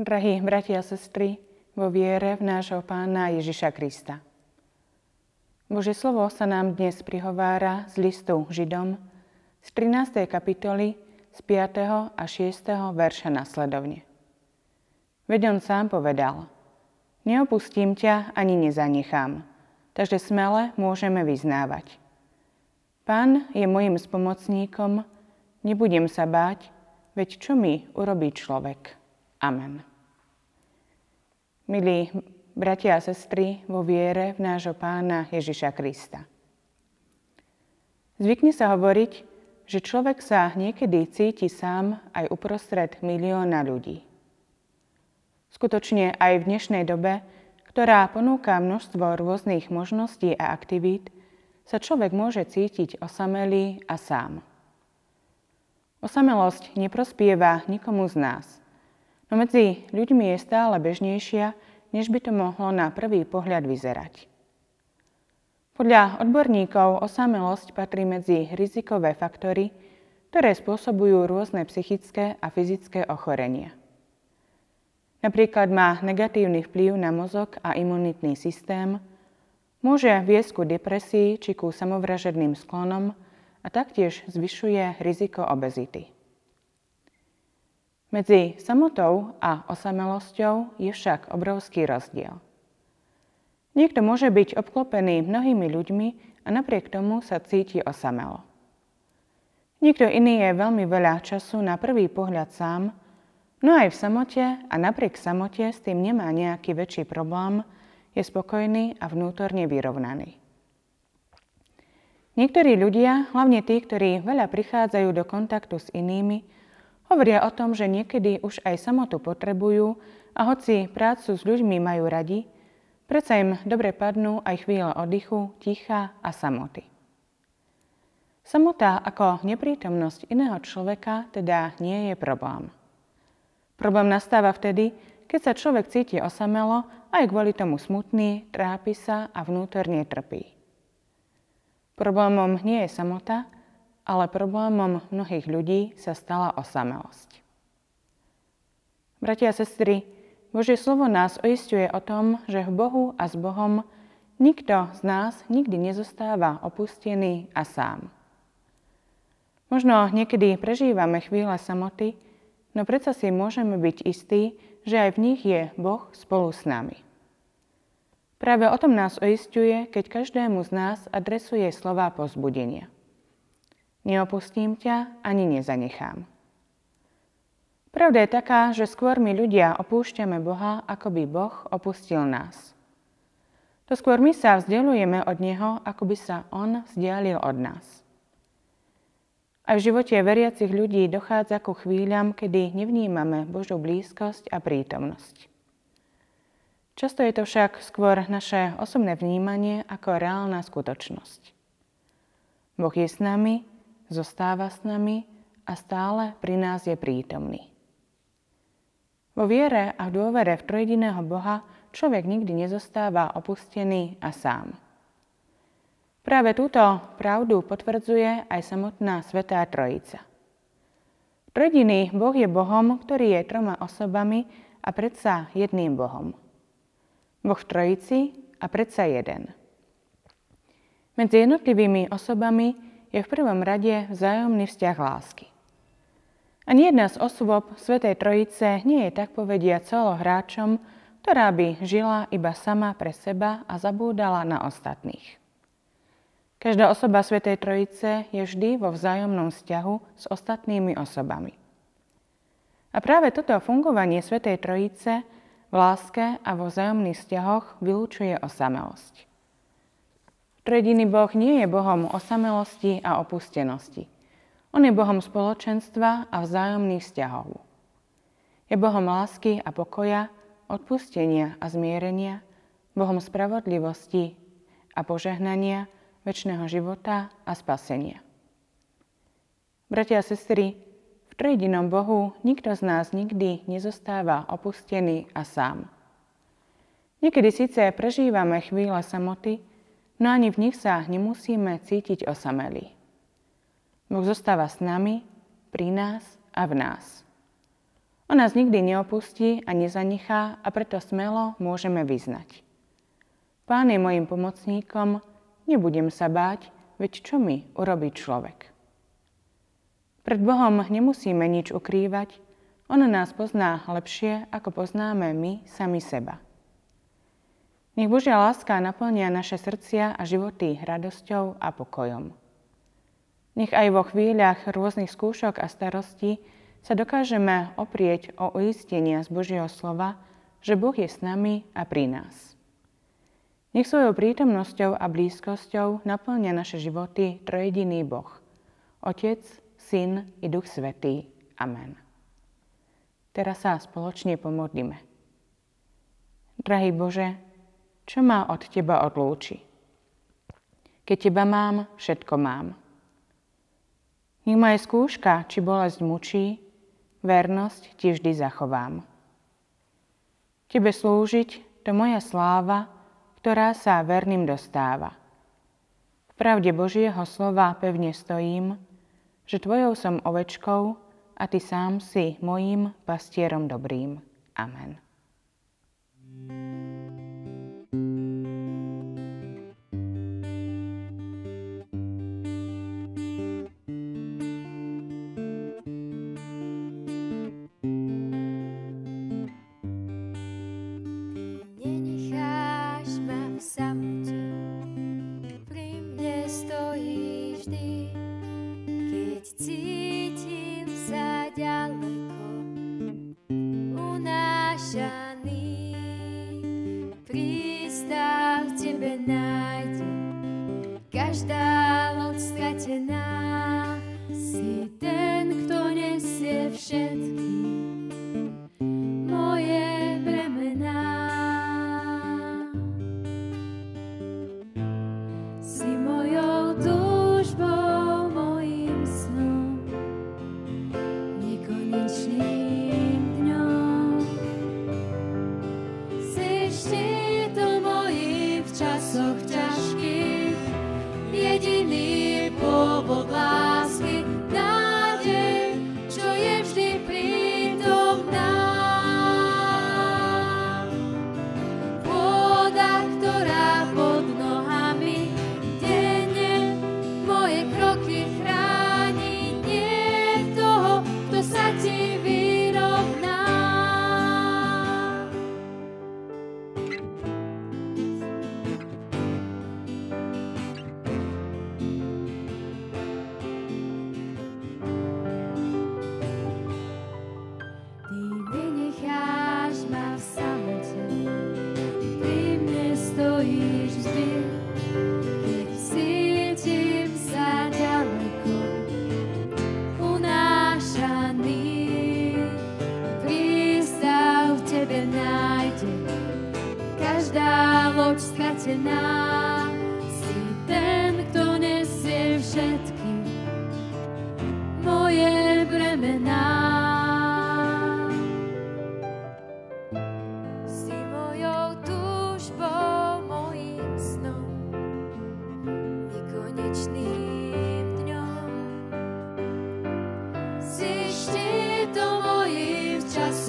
Drahí bratia a sestry, vo viere v nášho pána Ježiša Krista. Bože slovo sa nám dnes prihovára z listu Židom z 13. kapitoly z 5. a 6. verša nasledovne. Veď on sám povedal, neopustím ťa ani nezanechám, takže smele môžeme vyznávať. Pán je mojim spomocníkom, nebudem sa báť, veď čo mi urobí človek. Amen. Milí bratia a sestry vo viere v nášho pána Ježiša Krista. Zvykne sa hovoriť, že človek sa niekedy cíti sám aj uprostred milióna ľudí. Skutočne aj v dnešnej dobe, ktorá ponúka množstvo rôznych možností a aktivít, sa človek môže cítiť osamelý a sám. Osamelosť neprospieva nikomu z nás, no medzi ľuďmi je stále bežnejšia, než by to mohlo na prvý pohľad vyzerať. Podľa odborníkov osamelosť patrí medzi rizikové faktory, ktoré spôsobujú rôzne psychické a fyzické ochorenia. Napríklad má negatívny vplyv na mozog a imunitný systém, môže viesť ku depresii či ku samovražedným sklonom a taktiež zvyšuje riziko obezity. Medzi samotou a osamelosťou je však obrovský rozdiel – Niekto môže byť obklopený mnohými ľuďmi a napriek tomu sa cíti osamelo. Niekto iný je veľmi veľa času na prvý pohľad sám, no aj v samote a napriek samote s tým nemá nejaký väčší problém, je spokojný a vnútorne vyrovnaný. Niektorí ľudia, hlavne tí, ktorí veľa prichádzajú do kontaktu s inými, hovoria o tom, že niekedy už aj samotu potrebujú a hoci prácu s ľuďmi majú radi, Predsa im dobre padnú aj chvíle oddychu, ticha a samoty. Samota ako neprítomnosť iného človeka teda nie je problém. Problém nastáva vtedy, keď sa človek cíti osamelo a je kvôli tomu smutný, trápi sa a vnútorne trpí. Problémom nie je samota, ale problémom mnohých ľudí sa stala osamelosť. Bratia a sestry, Božie slovo nás oistuje o tom, že v Bohu a s Bohom nikto z nás nikdy nezostáva opustený a sám. Možno niekedy prežívame chvíle samoty, no predsa si môžeme byť istí, že aj v nich je Boh spolu s nami. Práve o tom nás oistuje, keď každému z nás adresuje slova pozbudenia. Neopustím ťa ani nezanechám. Pravda je taká, že skôr my ľudia opúšťame Boha, ako by Boh opustil nás. To skôr my sa vzdialujeme od Neho, ako by sa On vzdialil od nás. Aj v živote veriacich ľudí dochádza ku chvíľam, kedy nevnímame Božú blízkosť a prítomnosť. Často je to však skôr naše osobné vnímanie ako reálna skutočnosť. Boh je s nami, zostáva s nami a stále pri nás je prítomný. Vo viere a v dôvere v trojediného Boha človek nikdy nezostáva opustený a sám. Práve túto pravdu potvrdzuje aj samotná Svetá Trojica. Trojediný Boh je Bohom, ktorý je troma osobami a predsa jedným Bohom. Boh v Trojici a predsa jeden. Medzi jednotlivými osobami je v prvom rade vzájomný vzťah lásky. Ani jedna z osôb Svetej Trojice nie je tak povedia celohráčom, ktorá by žila iba sama pre seba a zabúdala na ostatných. Každá osoba Svetej Trojice je vždy vo vzájomnom vzťahu s ostatnými osobami. A práve toto fungovanie Svetej Trojice v láske a vo vzájomných vzťahoch vylúčuje osamelosť. Trojediný Boh nie je Bohom osamelosti a opustenosti – on je Bohom spoločenstva a vzájomných vzťahov. Je Bohom lásky a pokoja, odpustenia a zmierenia, Bohom spravodlivosti a požehnania, väčšného života a spasenia. Bratia a sestry, v trojedinom Bohu nikto z nás nikdy nezostáva opustený a sám. Niekedy síce prežívame chvíle samoty, no ani v nich sa nemusíme cítiť osamelí. Boh zostáva s nami, pri nás a v nás. On nás nikdy neopustí a nezanechá a preto smelo môžeme vyznať. Pán je mojim pomocníkom, nebudem sa báť, veď čo mi urobí človek. Pred Bohom nemusíme nič ukrývať, On nás pozná lepšie, ako poznáme my sami seba. Nech Božia láska naplnia naše srdcia a životy radosťou a pokojom. Nech aj vo chvíľach rôznych skúšok a starostí sa dokážeme oprieť o uistenia z Božieho slova, že Boh je s nami a pri nás. Nech svojou prítomnosťou a blízkosťou naplňa naše životy trojediný Boh. Otec, Syn i Duch Svetý. Amen. Teraz sa spoločne pomodlíme. Drahý Bože, čo ma od Teba odlúči? Keď Teba mám, všetko mám. Nech ma aj skúška, či bolesť mučí, vernosť Ti vždy zachovám. Tebe slúžiť, to moja sláva, ktorá sa verným dostáva. V pravde Božieho slova pevne stojím, že Tvojou som ovečkou a Ty sám si mojím pastierom dobrým. Amen. každá loď stratená si ten, kto nesie všetko. bojíš vždy, keď cítim sa ďaleko, unášaný. Prístav v tebe nájde.